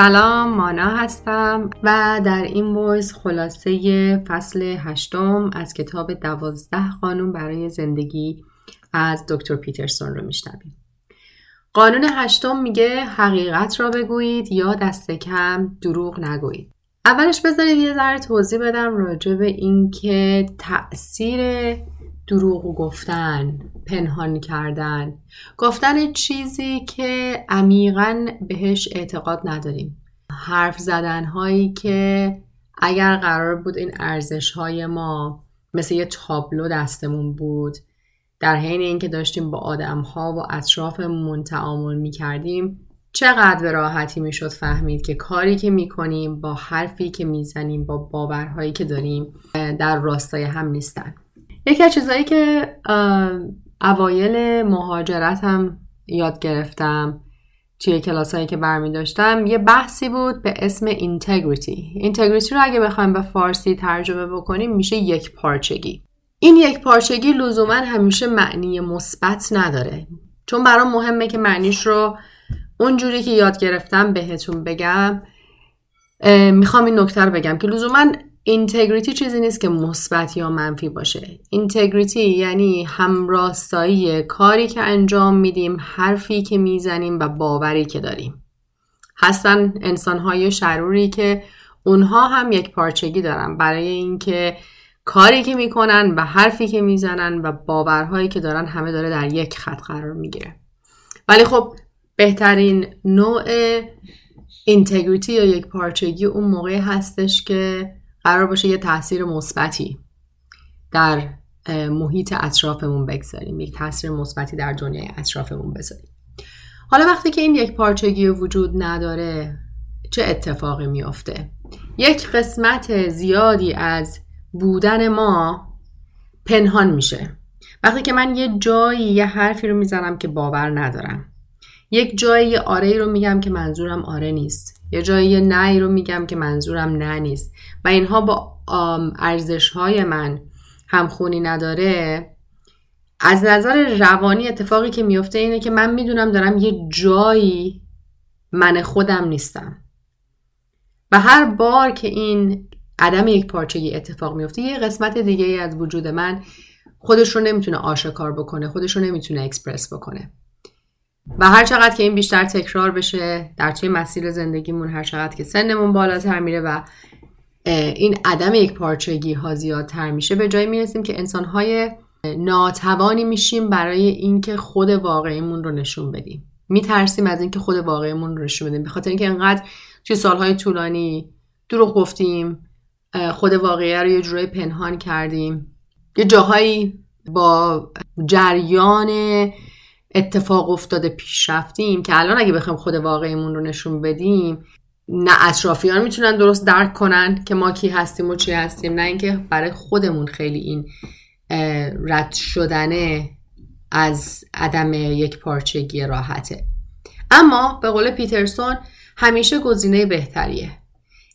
سلام مانا هستم و در این ویس خلاصه فصل هشتم از کتاب دوازده قانون برای زندگی از دکتر پیترسون رو میشنویم. قانون هشتم میگه حقیقت را بگویید یا دست کم دروغ نگویید. اولش بذارید یه ذره توضیح بدم راجع به اینکه تاثیر دروغ گفتن پنهان کردن. گفتن چیزی که عمیقا بهش اعتقاد نداریم. حرف زدن هایی که اگر قرار بود این ارزش های ما مثل یه تابلو دستمون بود در حین اینکه داشتیم با آدم ها و اطرافمون تعامل می کردیم چقدر به راحتی می‌شد فهمید که کاری که می‌کنیم با حرفی که می‌زنیم با باورهایی که داریم در راستای هم نیستن. یکی از چیزهایی که اوایل مهاجرت هم یاد گرفتم توی کلاس هایی که برمی داشتم یه بحثی بود به اسم اینتگریتی. اینتگریتی رو اگه بخوایم به فارسی ترجمه بکنیم میشه یک پارچگی. این یک پارچگی لزوما همیشه معنی مثبت نداره. چون برام مهمه که معنیش رو اونجوری که یاد گرفتم بهتون بگم می‌خوام این نکته رو بگم که لزوما اینتگریتی چیزی نیست که مثبت یا منفی باشه. اینتگریتی یعنی همراستایی کاری که انجام میدیم حرفی که می‌زنیم و باوری که داریم. هستن انسانهای شروری که اونها هم یک پارچگی دارن. برای اینکه کاری که می‌کنن و حرفی که می‌زنن و باورهایی که دارن همه داره در یک خط قرار می‌گیره. ولی خب بهترین نوع اینتگریتی یا یک پارچگی اون موقعی هستش که قرار باشه یه تاثیر مثبتی در محیط اطرافمون بگذاریم یک تاثیر مثبتی در دنیای اطرافمون بذاریم. حالا وقتی که این یک پارچگی وجود نداره چه اتفاقی میافته؟ یک قسمت زیادی از بودن ما پنهان میشه. وقتی که من یه جایی یه حرفی رو می‌زنم که باور ندارم. یک جایی یه آره رو میگم که منظورم آره نیست. یه جایی یه نه رو میگم که منظورم نه نیست. و اینها با ارزش های من همخونی نداره. از نظر روانی اتفاقی که میفته اینه که من می‌دونم دارم یه جایی من خودم نیستم. و هر بار که این عدم یک پارچگی اتفاق میفته یه قسمت دیگه از وجود من خودش رو نمی‌تونه آشکار بکنه خودش رو نمی‌تونه اکسپرس بکنه. و هر چقدر که این بیشتر تکرار بشه در توی مسیر زندگیمون هر چقدر که سنمون بالاتر میره و این عدم یک پارچگی ها زیادتر میشه به جایی می‌رسیم که انسان های ناتوانی میشیم برای اینکه خود واقعیمون رو نشون بدیم. میترسیم از اینکه خود واقعیمون رو نشون بدیم. به خاطر اینکه انقدر توی سالهای طولانی دروغ گفتیم خود واقعی رو یه جورایی پنهان کردیم. یه جاهایی با جریان اتفاق افتاده پیش رفتیم که الان اگه بخوایم خود واقعیمون رو نشون بدیم نه اطرافیان می‌تونن درست درک کنن که ما کی هستیم و چی هستیم نه اینکه برای خودمون خیلی این رد شدنه از عدم یک پارچگی راحته. اما به قول پیترسون همیشه گزینه بهتریه.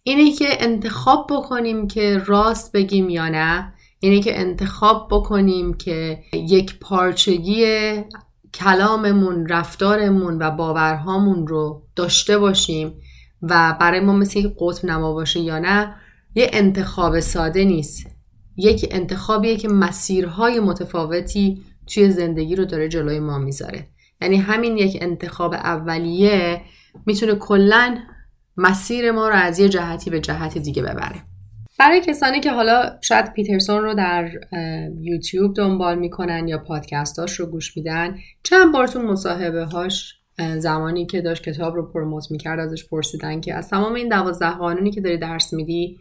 اینه که انتخاب بکنیم که راست بگیم یا نه اینه که انتخاب بکنیم که یک پارچگی کلاممون رفتارمون و باورهامون رو داشته باشیم و برای ما مثل یک قطب نما باشه یا نه یه انتخاب ساده نیست. یک انتخابیه که مسیرهای متفاوتی توی زندگی رو داره جلوی ما می‌ذاره. یعنی همین یک انتخاب اولیه می‌تونه کلا مسیر ما رو از یه جهتی به جهت دیگه ببره. برای کسانی که حالا شاید پیترسون رو در یوتیوب دنبال می‌کنن یا پادکستاش رو گوش میدن چند بار تو مصاحبه هاش زمانی که داشت کتاب رو پروموت می‌کرد ازش پرسیدن که از تمام این دوازده قانونی که داری درس میدی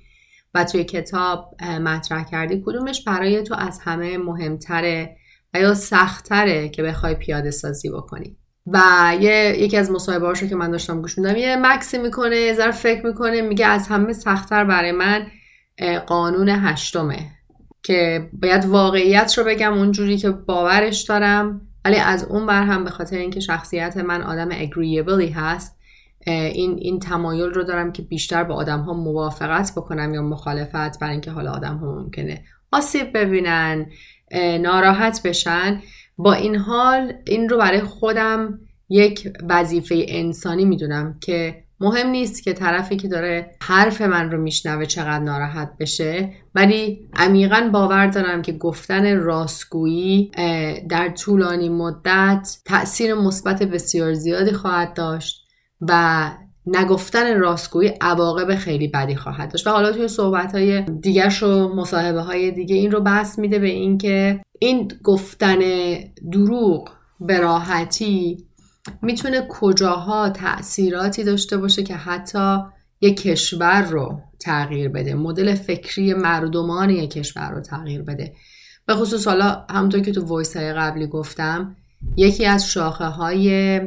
و توی کتاب مطرح کردی کدومش برای تو از همه مهمتره و یا سختتره که بخوای پیاده سازی بکنی؟ و یه یکی از مصاحبه رو که من داشتم گوش میدم یه مکسی می‌کنه یه ذره فکر می‌کنه میگه از همه سختتر برای من قانون هشتمه که باید واقعیت رو بگم اونجوری که باورش دارم ولی از اون بر هم به خاطر اینکه شخصیت من آدم اگریبلی هست این این تمایل رو دارم که بیشتر با آدم ها موافقت بکنم یا مخالفت برای اینکه حالا آدم ها ممکنه آسیب ببینن ناراحت بشن. با این حال این رو برای خودم یک وظیفه انسانی می‌دونم که مهم نیست که طرفی که داره حرف من رو میشنوه چقدر ناراحت بشه ولی عمیقا باور دارم که گفتن راستگویی در طولانی مدت تاثیر مثبت بسیار زیادی خواهد داشت و نگفتن راستگویی عواقب خیلی بدی خواهد داشت. و حالا توی صحبت های دیگرش و مصاحبه های دیگه این رو بحث میده به اینکه این گفتن دروغ به راحتی می‌تونه کجاها تاثیراتی داشته باشه که حتی یک کشور رو تغییر بده. مدل فکری مردمان یک کشور رو تغییر بده. به خصوص حالا همونطور که تو voice های قبلی گفتم یکی از شاخه های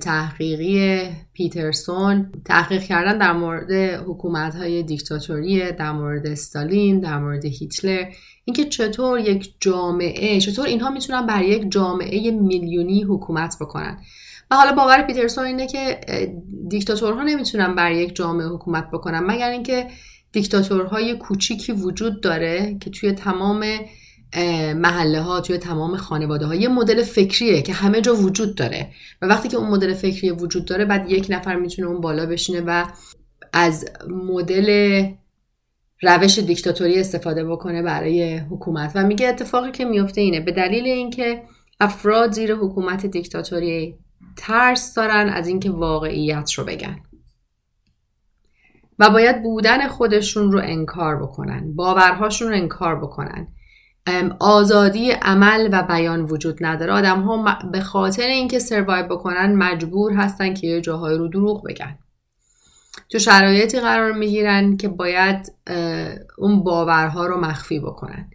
تحقیقی پیترسون تحقیق کردن در مورد حکومت های دیکتاتوری در مورد استالین در مورد هیتلر اینکه چطور یک جامعه چطور اینها می‌تونن بر یک جامعه میلیونی حکومت بکنن. و حالا باور پیترسون اینه که دیکتاتورها نمی‌تونن بر یک جامعه حکومت بکنن مگر اینکه دیکتاتورهای کوچیکی وجود داره که توی تمام محله ها توی تمام خانواده ها یه مدل فکریه که همه جا وجود داره. و وقتی که اون مدل فکری وجود داره بعد یک نفر می‌تونه اون بالا بشینه و از مدل روش دیکتاتوری استفاده بکنه برای حکومت. و میگه اتفاقی که میفته اینه به دلیل اینکه افراد زیر حکومت دیکتاتوری ترس دارن از اینکه واقعیت رو بگن. و باید بودن خودشون رو انکار بکنن باورهاشون رو انکار بکنن. آزادی عمل و بیان وجود نداره. آدم ها به خاطر اینکه سروایو بکنن مجبور هستن که یه جاهای رو دروغ بگن. تو شرایطی قرار می‌گیرن که باید اون باورها رو مخفی بکنن.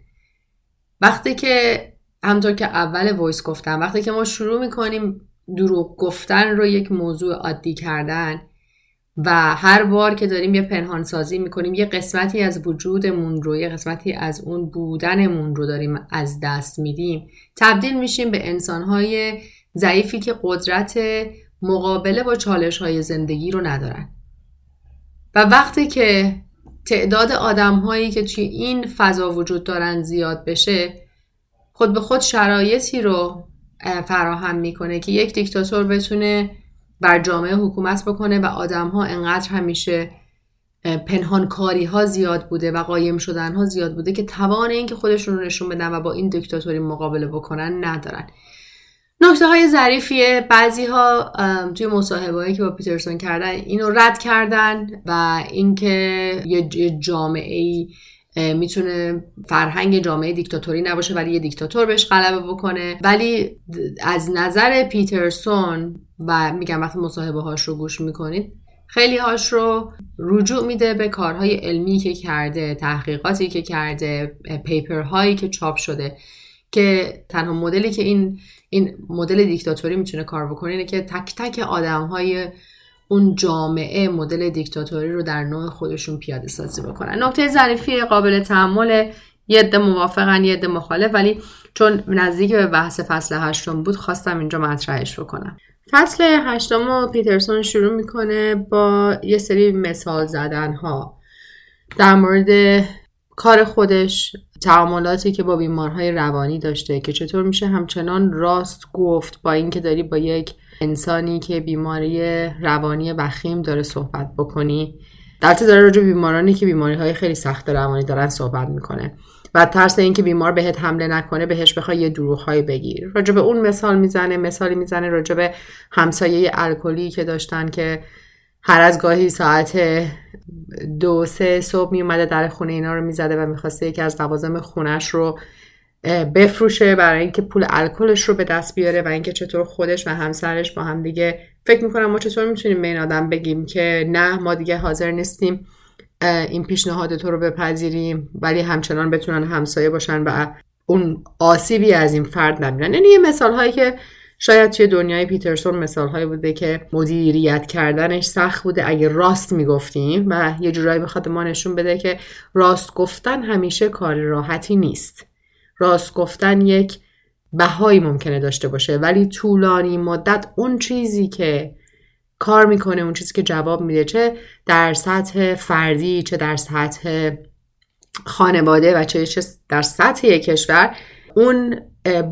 وقتی که همطور که اول وایس گفتم وقتی که ما شروع می‌کنیم دروغ گفتن رو یک موضوع عادی کردن و هر بار که داریم یه پنهان سازی می‌کنیم یه قسمتی از وجودمون رو یه قسمتی از اون بودنمون رو داریم از دست میدیم تبدیل میشیم به انسانهای ضعیفی که قدرت مقابله با چالش های زندگی رو ندارن. و وقتی که تعداد آدم هایی که توی این فضا وجود دارن زیاد بشه خود به خود شرایطی رو فراهم می‌کنه که یک دیکتاتور بتونه بر جامعه حکومت بکنه و آدم ها انقدر همیشه پنهانکاری ها زیاد بوده و قایم شدن ها زیاد بوده که توان اینکه خودشون رو نشون بدن و با این دیکتاتوری مقابله بکنن ندارن. نکته های ظریفیه. بعضی ها توی مصاحبه که با پیترسون کردن اینو رد کردن و اینکه یه جامعه ای می‌تونه فرهنگ جامعه دیکتاتوری نباشه ولی یه دیکتاتور بهش غلبه بکنه. ولی از نظر پیترسون و میگم وقتی مصاحبه هاش رو گوش می‌کنید خیلی هاش رو رجوع میده به کارهای علمی که کرده تحقیقاتی که کرده پیپر هایی که چاپ شده. که تنها مدلی که این این مدل دیکتاتوری می‌تونه کار بکنه اینه که تک تک آدم های اون جامعه مدل دیکتاتوری رو در نوع خودشون پیاده سازی بکنن. نکته ظریفی قابل تحمل یه عده موافقن یه عده مخالف ولی چون نزدیک به بحث فصل هشتم بود خواستم اینجا مطرحش بکنم. فصل هشتم پیترسون شروع می‌کنه با یه سری مثال زدن ها در مورد کار خودش تعاملاتی که با بیمارهای روانی داشته که چطور میشه همچنان راست گفت با اینکه داری با یک انسانی که بیماری روانی وخیم داره صحبت بکنی. در داره راجع بیمارانی که بیماری های خیلی سخت روانی دارن صحبت می‌کنه. و ترس اینکه بیمار بهت حمله نکنه بهش بخوای یه دروغ های بگیر. راجع به اون مثال می‌زنه مثالی می‌زنه راجع به همسایه الکلی که داشتن که هر از گاهی ساعت دو سه صبح می اومده در خونه اینا رو می‌زده و می‌خواسته یکی از لوازم خونش رو بفروشه برای اینکه پول الکلش رو به دست بیاره و اینکه چطور خودش و همسرش با هم دیگه فکر می‌کنم ما چطور می‌تونیم به این آدم بگیم که نه ما دیگه حاضر نیستیم این پیشنهاد تو رو بپذیریم ولی همچنان بتونن همسایه باشن و اون آسیبی از این فرد نبینن یعنی یه مثال هایی که شاید توی دنیای پیترسون مثال هایی بوده که مدیریت کردنش سخت بوده اگه راست می‌گفتیم و یه جورایی بخواد ما نشون بده که راست گفتن همیشه کار راحتی نیست. راست گفتن یک بهایی ممکنه داشته باشه ولی طولانی مدت اون چیزی که کار می‌کنه اون چیزی که جواب میده چه در سطح فردی چه در سطح خانواده و چه در سطح یک کشور اون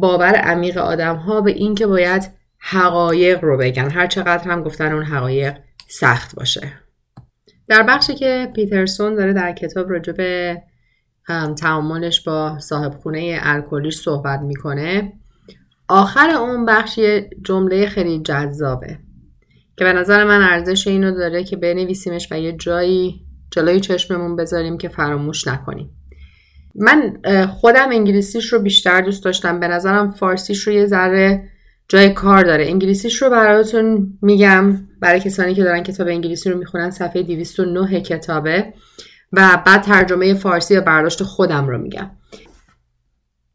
باور عمیق آدم ها به این که باید حقایق رو بگن. هر چقدر هم گفتن اون حقایق سخت باشه. در بخشی که پیترسون داره در کتاب راجع به تعاملش با صاحب خونه الکلیش صحبت می‌کنه آخر اون بخش یه جمله خیلی جذابه که به نظر من ارزش اینو داره که بنویسیمش و یه جایی جلوی چشممون بذاریم که فراموش نکنیم. من خودم انگلیسیش رو بیشتر دوست داشتم. به نظرم فارسیش رو یه ذره جای کار داره. انگلیسیش رو براتون میگم. برای کسانی که دارن کتاب انگلیسی رو می‌خونن صفحه 209 کتابه. و بعد ترجمه فارسی و برداشت خودم رو میگم.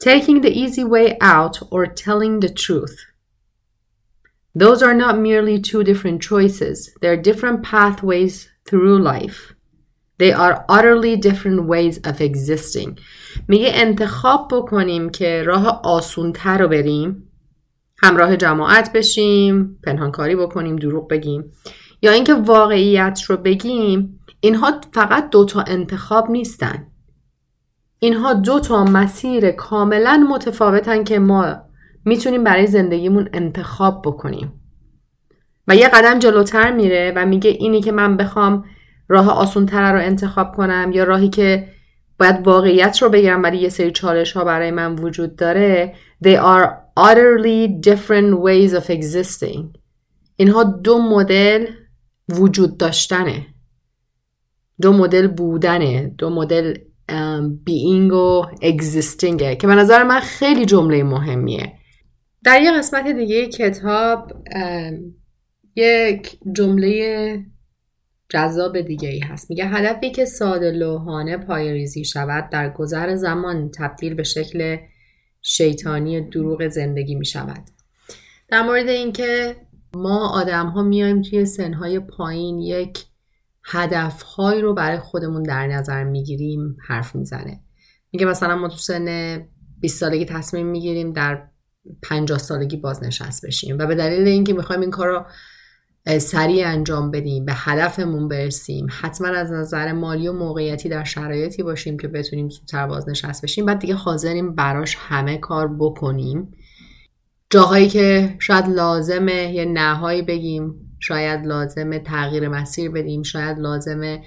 Taking the easy way out or telling the truth. Those are not merely two different choices, they're different pathways through life. They are utterly different ways of existing. میگه انتخاب بکنیم که راه آسونتر رو بریم همراه جماعت بشیم پنهانکاری بکنیم دروغ بگیم یا اینکه واقعیت رو بگیم اینها فقط دو تا انتخاب نیستن اینها دو تا مسیر کاملا متفاوتن که ما می‌تونیم برای زندگیمون انتخاب بکنیم و یه قدم جلوتر میره و میگه اینی که من بخوام راه آسونتر رو انتخاب کنم یا راهی که باید واقعیت رو بگیرم ولی یه سری چالش ها برای من وجود داره؟ They are utterly different ways of existing. اینها دو مدل وجود داشتنه. دو مدل بودنه. دو مدل being و existingه که به نظر من خیلی جمله مهمیه. در یه قسمت دیگه کتاب یک جمله جذاب دیگه ای هست. میگه هدفی که ساده لوحانه پایریزی شود در گذر زمان تبدیل به شکل شیطانی دروغ زندگی می شود در مورد اینکه ما آدم ها میایم توی سنهای پایین یک هدفهایی رو برای خودمون در نظر می‌گیریم حرف می‌زنه. میگه مثلا ما تو سن 20 سالگی تصمیم می‌گیریم در 50 سالگی بازنشست بشیم و به دلیل اینکه می‌خوایم این کار رو سریع انجام بدیم به هدفمون برسیم. حتما از نظر مالی و موقعیتی در شرایطی باشیم که بتونیم زودتر بازنشست بشیم. بعد دیگه حاضریم براش همه کار بکنیم. جاهایی که شاید لازمه یه نهایی بگیم شاید لازمه تغییر مسیر بدیم شاید لازمه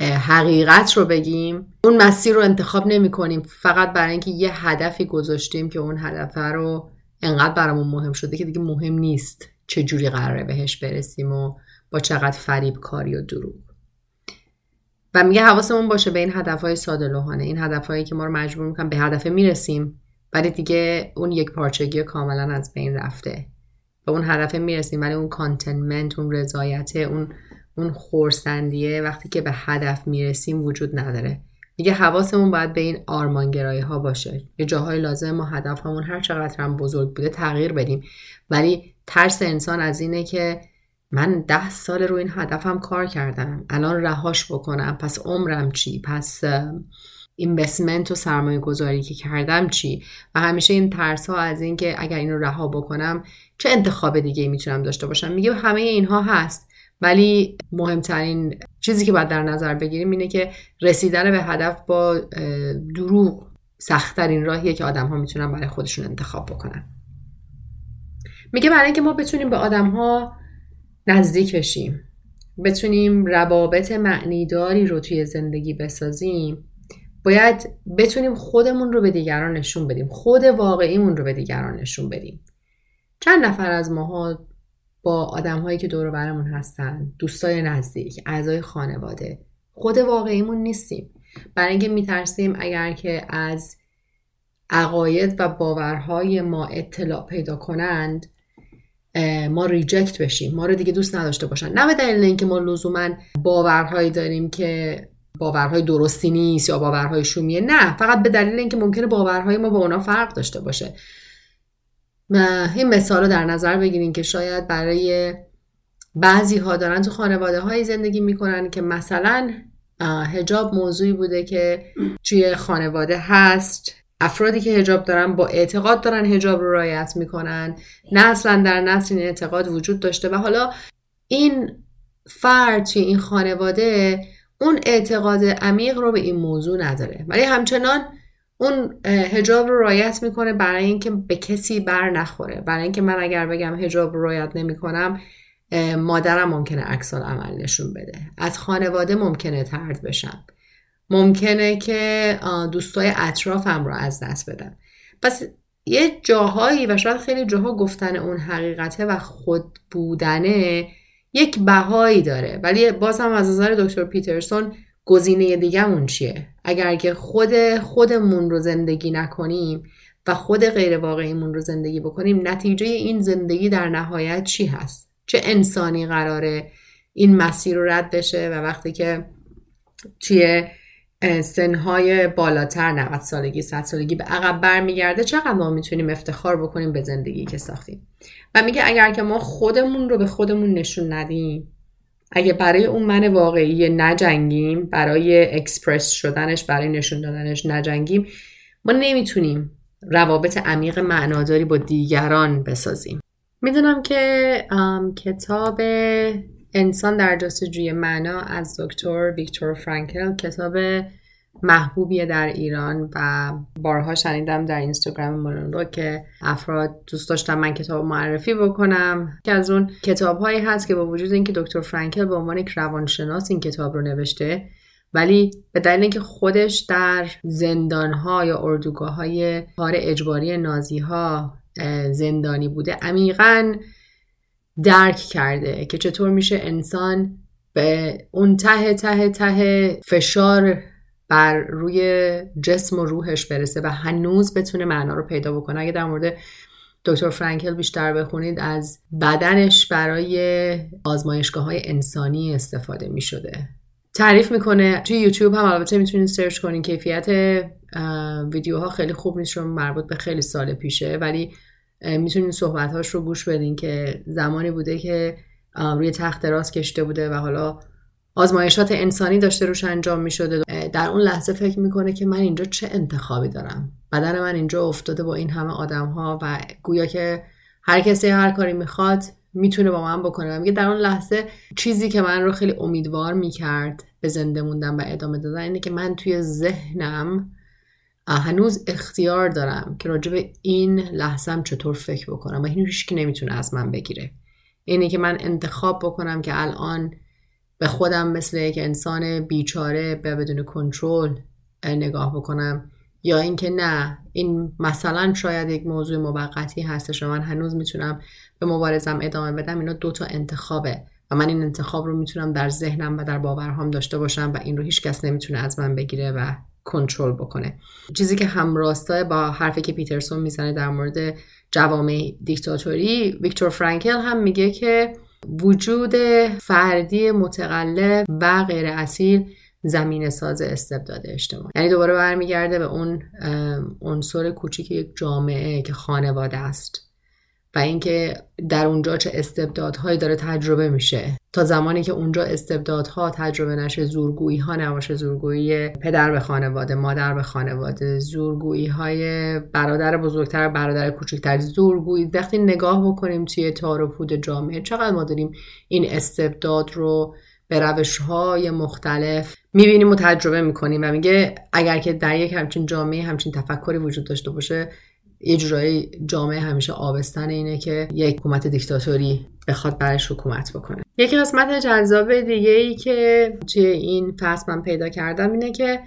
حقیقت رو بگیم. اون مسیر رو انتخاب نمی کنیم فقط برای اینکه یه هدفی گذاشتیم که اون هدف رو انقدر برامون مهم شده که دیگه مهم نیست. چه جوری قراره بهش برسیم و با چقدر فریب کاری و دروغ. و میگه حواسمون باشه به این هدفهای ساده لوحانه این هدفهایی که ما رو مجبور می‌کنن به هدف می‌رسیم ولی دیگه اون یک پارچگی کاملا از بین رفته. به اون هدف می‌رسیم ولی اون کانتنمنت اون رضایت اون اون خورسندیه وقتی که به هدف می‌رسیم وجود نداره. دیگه حواسمون باید به این آرمانگرایی ها باشه. یه جاهای لازم ما هدف همون هر چقدر هم بزرگ بوده تغییر بدیم. ولی ترس انسان از اینه که من ده سال رو این هدفم کار کردم. الان رهاش بکنم. پس عمرم چی؟ پس اینوستمنت و سرمایه گذاری که کردم چی؟ و همیشه این ترس ها از اینکه اگر اینو رها بکنم چه انتخاب دیگه می‌تونم داشته باشم؟ میگه همه اینها هست. ولی مهمترین چیزی که باید در نظر بگیریم اینه که رسیدن به هدف با دروغ سختترین راهیه که آدم ها می‌تونن برای خودشون انتخاب بکنن. میگه برای اینکه ما بتونیم به آدم ها نزدیک بشیم بتونیم روابط معنیداری رو توی زندگی بسازیم باید بتونیم خودمون رو به دیگران نشون بدیم خود واقعیمون رو به دیگران نشون بدیم. چند نفر از ماها با آدم هایی که دور برمون هستن دوستای نزدیک اعضای خانواده خود واقعیمون نیستیم. برای اینکه میترسیم اگر که از عقاید و باورهای ما اطلاع پیدا کنند ما ریجکت بشیم. ما رو دیگه دوست نداشته باشن. نه به دلیل اینکه ما لزوما باورهایی داریم که باورهای درستی نیست یا باورهای شومیه. نه فقط به دلیل اینکه ممکنه باورهای ما با اونا فرق داشته باشه. این مثال رو در نظر بگیریم که شاید برای بعضی ها دارن تو خانواده های زندگی می‌کنن که مثلا هجاب موضوعی بوده که توی خانواده هست. افرادی که هجاب دارن با اعتقاد دارن هجاب رو رعایت می‌کنن. نه اصلا در نسل این اعتقاد وجود داشته و حالا این فرد توی این خانواده اون اعتقاد عمیق رو به این موضوع نداره. ولی همچنان اون هجاب رو رایت می‌کنه برای اینکه به کسی بر نخوره. برای اینکه من اگر بگم هجاب رو رایت نمی‌کنم مادرم ممکنه عکس عمل نشون بده. از خانواده ممکنه ترد بشم. ممکنه که دوستای اطرافم رو از دست بدم پس یه جاهایی و شاید خیلی جاها گفتن اون حقیقته و خود بودنه یک بهایی داره. ولی باز هم از نظر دکتر پیترسون گزینه دیگهمون چیه؟ اگر که خود خودمون رو زندگی نکنیم و خود غیر واقعیمون رو زندگی بکنیم نتیجه این زندگی در نهایت چی هست؟ چه انسانی قراره این مسیر رو رد بشه و وقتی که توی سنهای بالاتر 90 سالگی 100 سالگی به عقب برمیگرده. چقدر ما می‌تونیم افتخار بکنیم به زندگی که ساختیم؟ و میگه اگر که ما خودمون رو به خودمون نشون ندیم اگه برای اون من واقعی نجنگیم برای اکسپرس شدنش برای نشون دادنش نجنگیم ما نمی‌تونیم روابط عمیق معناداری با دیگران بسازیم. می‌دونم که کتاب انسان در جستجوی معنا از دکتر ویکتور فرانکل کتاب محبوبیه در ایران و بارها شنیدم در اینستاگرام رو که افراد دوست داشتم من کتاب معرفی بکنم که از اون کتاب هایی هست که با وجود اینکه دکتر فرانکل به عنوان یک روانشناس این کتاب رو نوشته ولی به دلیل اینکه خودش در زندان ها یا اردوگاه های کار اجباری نازی ها زندانی بوده عمیقا درک کرده که چطور میشه انسان به اون ته ته ته فشار بر روی جسم و روحش برسه و هنوز بتونه معنا رو پیدا بکنه. اگه در مورد دکتر فرانکل بیشتر بخونید از بدنش برای آزمایشگاه های انسانی استفاده می شده تعریف می‌کنه توی یوتیوب هم البته می‌تونید سرچ کنین کیفیت ویدیوها خیلی خوب نیست چون مربوط به خیلی سال پیشه ولی می‌تونین صحبتهاش رو گوش بدین که زمانی بوده که روی تخت راست کشته بوده و حالا آزمایشات انسانی داشته روش انجام می‌شده. در اون لحظه فکر می‌کنه که من اینجا چه انتخابی دارم؟ بدن من اینجا افتاده با این همه آدم ها و گویا که هر کسی هر کاری می‌خواد می‌تونه با من بکنه. میگه در اون لحظه چیزی که من رو خیلی امیدوار می‌کرد به زنده موندن و ادامه دادن اینه که من توی ذهنم هنوز اختیار دارم که راجع به این لحظم چطور فکر بکنم و این که نمی‌تونه از من بگیره. اینه که من انتخاب بکنم که الان به خودم مثل یک انسان بیچاره به بدون کنترل نگاه بکنم یا اینکه نه این مثلا شاید یک موضوع موقتی هستش و من هنوز می‌تونم به مبارزم ادامه بدم. اینا دو تا انتخابه و من این انتخاب رو می‌تونم در ذهنم و در باورهام داشته باشم و این رو هیچ کس نمی‌تونه از من بگیره و کنترل بکنه. چیزی که همراسته با حرفی که پیترسون می‌زنه در مورد جوامع دیکتاتوری ویکتور فرانکل هم میگه که وجود فردی متقلب و غیر اصیل زمین ساز استبداد اجتماعی. یعنی دوباره برمیگرده به اون عنصر کوچیک یک جامعه که خانواده است. و اینکه در اونجا چه استبدادهایی داره تجربه میشه. تا زمانی که اونجا استبدادها تجربه نشه زورگویی ها نباشه. زورگویی پدر به خانواده مادر به خانواده زورگویی های برادر بزرگتر برادر کوچکتر. زورگویی وقتی نگاه بکنیم توی تار و پود جامعه چقدر ما داریم این استبداد رو به روش های مختلف می‌بینیم و تجربه می‌کنیم و میگه اگر که در یک همچین جامعه همچین تفکری وجود داشته باشه یه جورایی جامعه همیشه آبستن اینه که یک حکومت دیکتاتوری بخواد برش حکومت بکنه. یکی قسمت جذاب دیگه ای که توی این فصل من پیدا کردم اینه که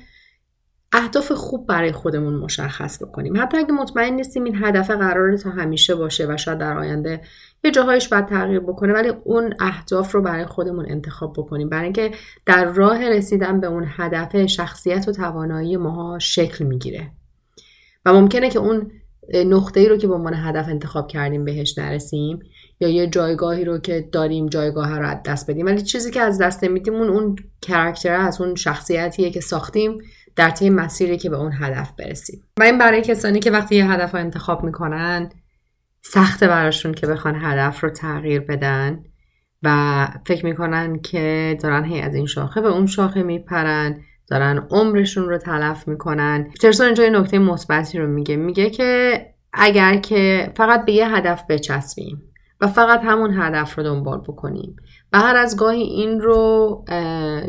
اهداف خوب برای خودمون مشخص بکنیم. حتی اگه مطمئن نیستیم این هدف قرار تا همیشه باشه و شاید در آینده یه جاهایش باید تغییر بکنه ولی اون اهداف رو برای خودمون انتخاب بکنیم. برای اینکه در راه رسیدن به اون هدف شخصیت و توانایی ماها شکل می‌گیره. و ممکنه که اون نقطه ای رو که به عنوان هدف انتخاب کردیم بهش نرسیم یا یه جایگاهی رو که داریم جایگاه رو از دست بدیم. ولی چیزی که از دست نمیدیم اون اون کرکتر از اون شخصیتیه که ساختیم در طی مسیری که به اون هدف برسیم. و این برای کسانی که وقتی یه هدف رو انتخاب می‌کنن سخته براشون که بخوان هدف رو تغییر بدن و فکر می‌کنن که دارن هی از این شاخه به اون شاخه میپرن. دارن عمرشون رو تلف می‌کنن. ترسون اینجا نکته مثبتی رو میگه. میگه که اگر که فقط به یه هدف بچسبیم و فقط همون هدف رو دنبال بکنیم و هر از گاهی این رو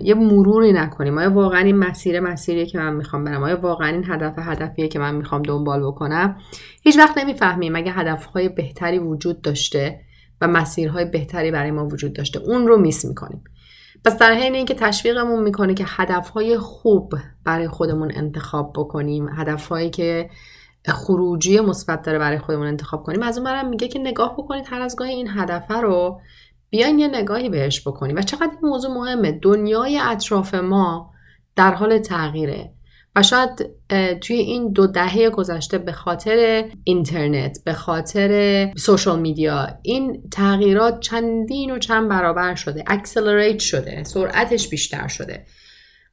یه مروری نکنیم آیا واقعا این مسیر مسیریه که من می‌خوام برم؟ آیا واقعا این هدف هدفیه که من می‌خوام دنبال بکنم؟ هیچ وقت نمی‌فهمیم اگه هدفهای بهتری وجود داشته و مسیرهای بهتری برای ما وجود داشته. اون رو میس می‌کنیم. پس در حین اینکه تشویقمون می‌کنه که هدفهای خوب برای خودمون انتخاب بکنیم هدفهایی که خروجی مثبت داره برای خودمون انتخاب کنیم از اون برم میگه که نگاه بکنید هر از گاهی این هدفه رو بیاین یه نگاهی بهش بکنیم. و چقدر این موضوع مهمه؟ دنیای اطراف ما در حال تغییره. و شاید توی این دو دهه گذشته به خاطر اینترنت به خاطر social media این تغییرات چندین و چند برابر شده accelerate شده سرعتش بیشتر شده.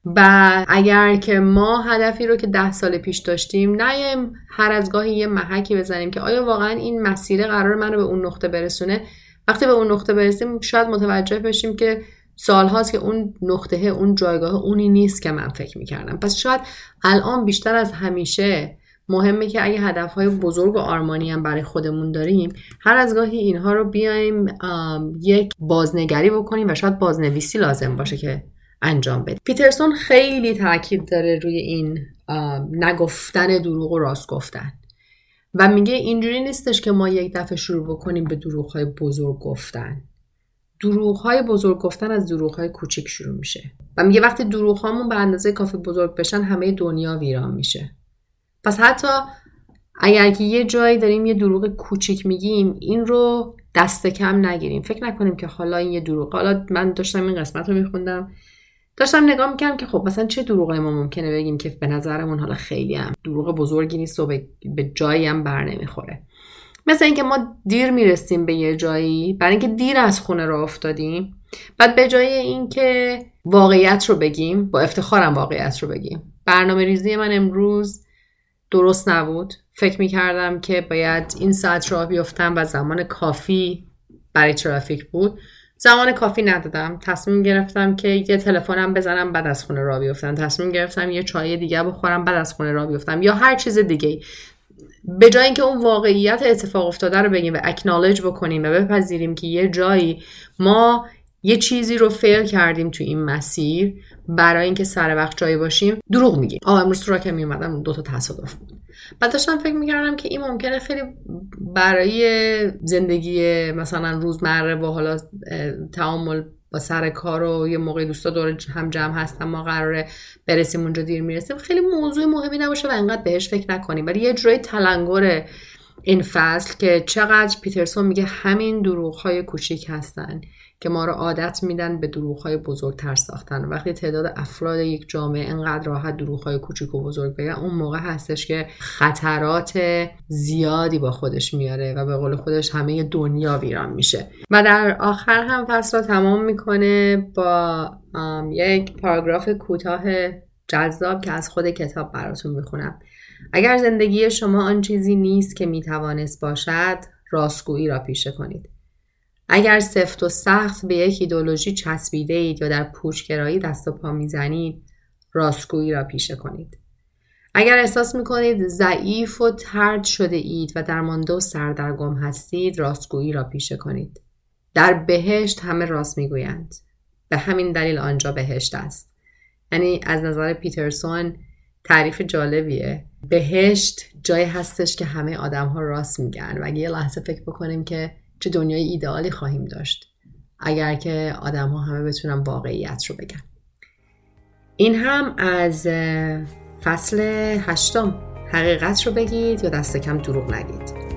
و اگر که ما هدفی رو که ده سال پیش داشتیم نیایم هر از گاهی یه محکی بزنیم که آیا واقعا این مسیر قرار من رو به اون نقطه برسونه؟ وقتی به اون نقطه برسیم شاید متوجه بشیم که سالهاست که اون نقطه اون جایگاه اونی نیست که من فکر می‌کردم. پس شاید الان بیشتر از همیشه مهمه که اگه هدفهای بزرگ و آرمانی هم برای خودمون داریم هر از گاهی اینها رو بیایم یک بازنگری بکنیم و شاید بازنویسی لازم باشه که انجام بدیم. پیترسون خیلی تاکید داره روی این نگفتن دروغ و راست گفتن. و میگه اینجوری نیستش که ما یک دفعه شروع بکنیم به دروغ های بزرگ گفتن. دروغ های بزرگ گفتن از دروغ های کوچیک شروع میشه. و میگه وقتی دروغ هامون به اندازه کافی بزرگ بشن همه دنیا ویران میشه. پس حتی اگر که یه جایی داریم یه دروغ کوچیک میگیم این رو دست کم نگیریم. فکر نکنیم که حالا این یه دروغ. حالا من داشتم این قسمت رو میخوندم. داشتم نگاه می‌کردم که خب مثلا چه دروغی ما ممکنه بگیم که به نظرمون حالا خیلی هم دروغ بزرگی نیست و به جایی هم بر نمی‌خوره. مثل اینکه ما دیر می‌رسیم به یه جایی برای اینکه دیر از خونه رو افتادیم. بعد به جای اینکه واقعیت رو بگیم با افتخارم واقعیت رو بگیم. برنامه ریزی من امروز درست نبود. فکر می‌کردم که باید این ساعت راه بیفتم و زمان کافی برای ترافیک بود. زمان کافی ندادم. تصمیم گرفتم که یه تلفنم بزنم بعد از خونه را بیفتم. تصمیم گرفتم یه چای دیگه بخورم بعد از خونه را بیفتم. یا هر چیز دیگه به جای اینکه اون واقعیت اتفاق افتاده رو بگیم و اکنالج بکنیم و بپذیریم که یه جایی ما یه چیزی رو فیل کردیم تو این مسیر برای اینکه سر وقت جایی باشیم دروغ میگیم. آه امروز تو را که میومدم دو تا تصادف بود. بعد داشتم فکر می‌کردم که این ممکنه خیلی برای زندگی مثلا روزمره و حالا تعامل با سر کار و یه موقع دوستا دور هم جمع هستن ما قراره برسیم اونجا دیر می‌رسیم. خیلی موضوع مهمی نباشه و انقدر بهش فکر نکنیم. ولی یه جورای تلنگر این فصل که چقدر پیترسون میگه همین دروغ های کوچیک هستن. که ما رو عادت میدن به های بزرگتر ساختن. وقتی تعداد افراد یک جامعه انقدر راحت های کوچیک و بزرگ بگن اون موقع هستش که خطرات زیادی با خودش میاره و به قول خودش همه دنیا ویران میشه. و در آخر هم فصل رو تمام می‌کنه با یک پاراگراف کوتاه جذاب که از خود کتاب براتون می‌خونم. اگر زندگی شما آن چیزی نیست که می‌توانست باشد راستگویی را پیشه کنید. اگر سفت و سخت به یک ایدولوژی چسبیده اید یا در پوچگرایی دست و پا می‌زنید راستگویی را پیشه کنید. اگر احساس می‌کنید ضعیف و ترد شده اید و درمانده و سردرگم هستید راستگویی را پیشه کنید. در بهشت همه راست می‌گویند. به همین دلیل آنجا بهشت است. یعنی از نظر پیترسون تعریف جالبیه. بهشت جایی هستش که همه آدم ها راست میگن و اگه یه لحظه فکر بکنیم که چه دنیای ایدئالی خواهیم داشت. اگر که آدم ها همه بتونن واقعیت رو بگن. این هم از فصل هشتم. حقیقت رو بگید یا دست کم دروغ نگید.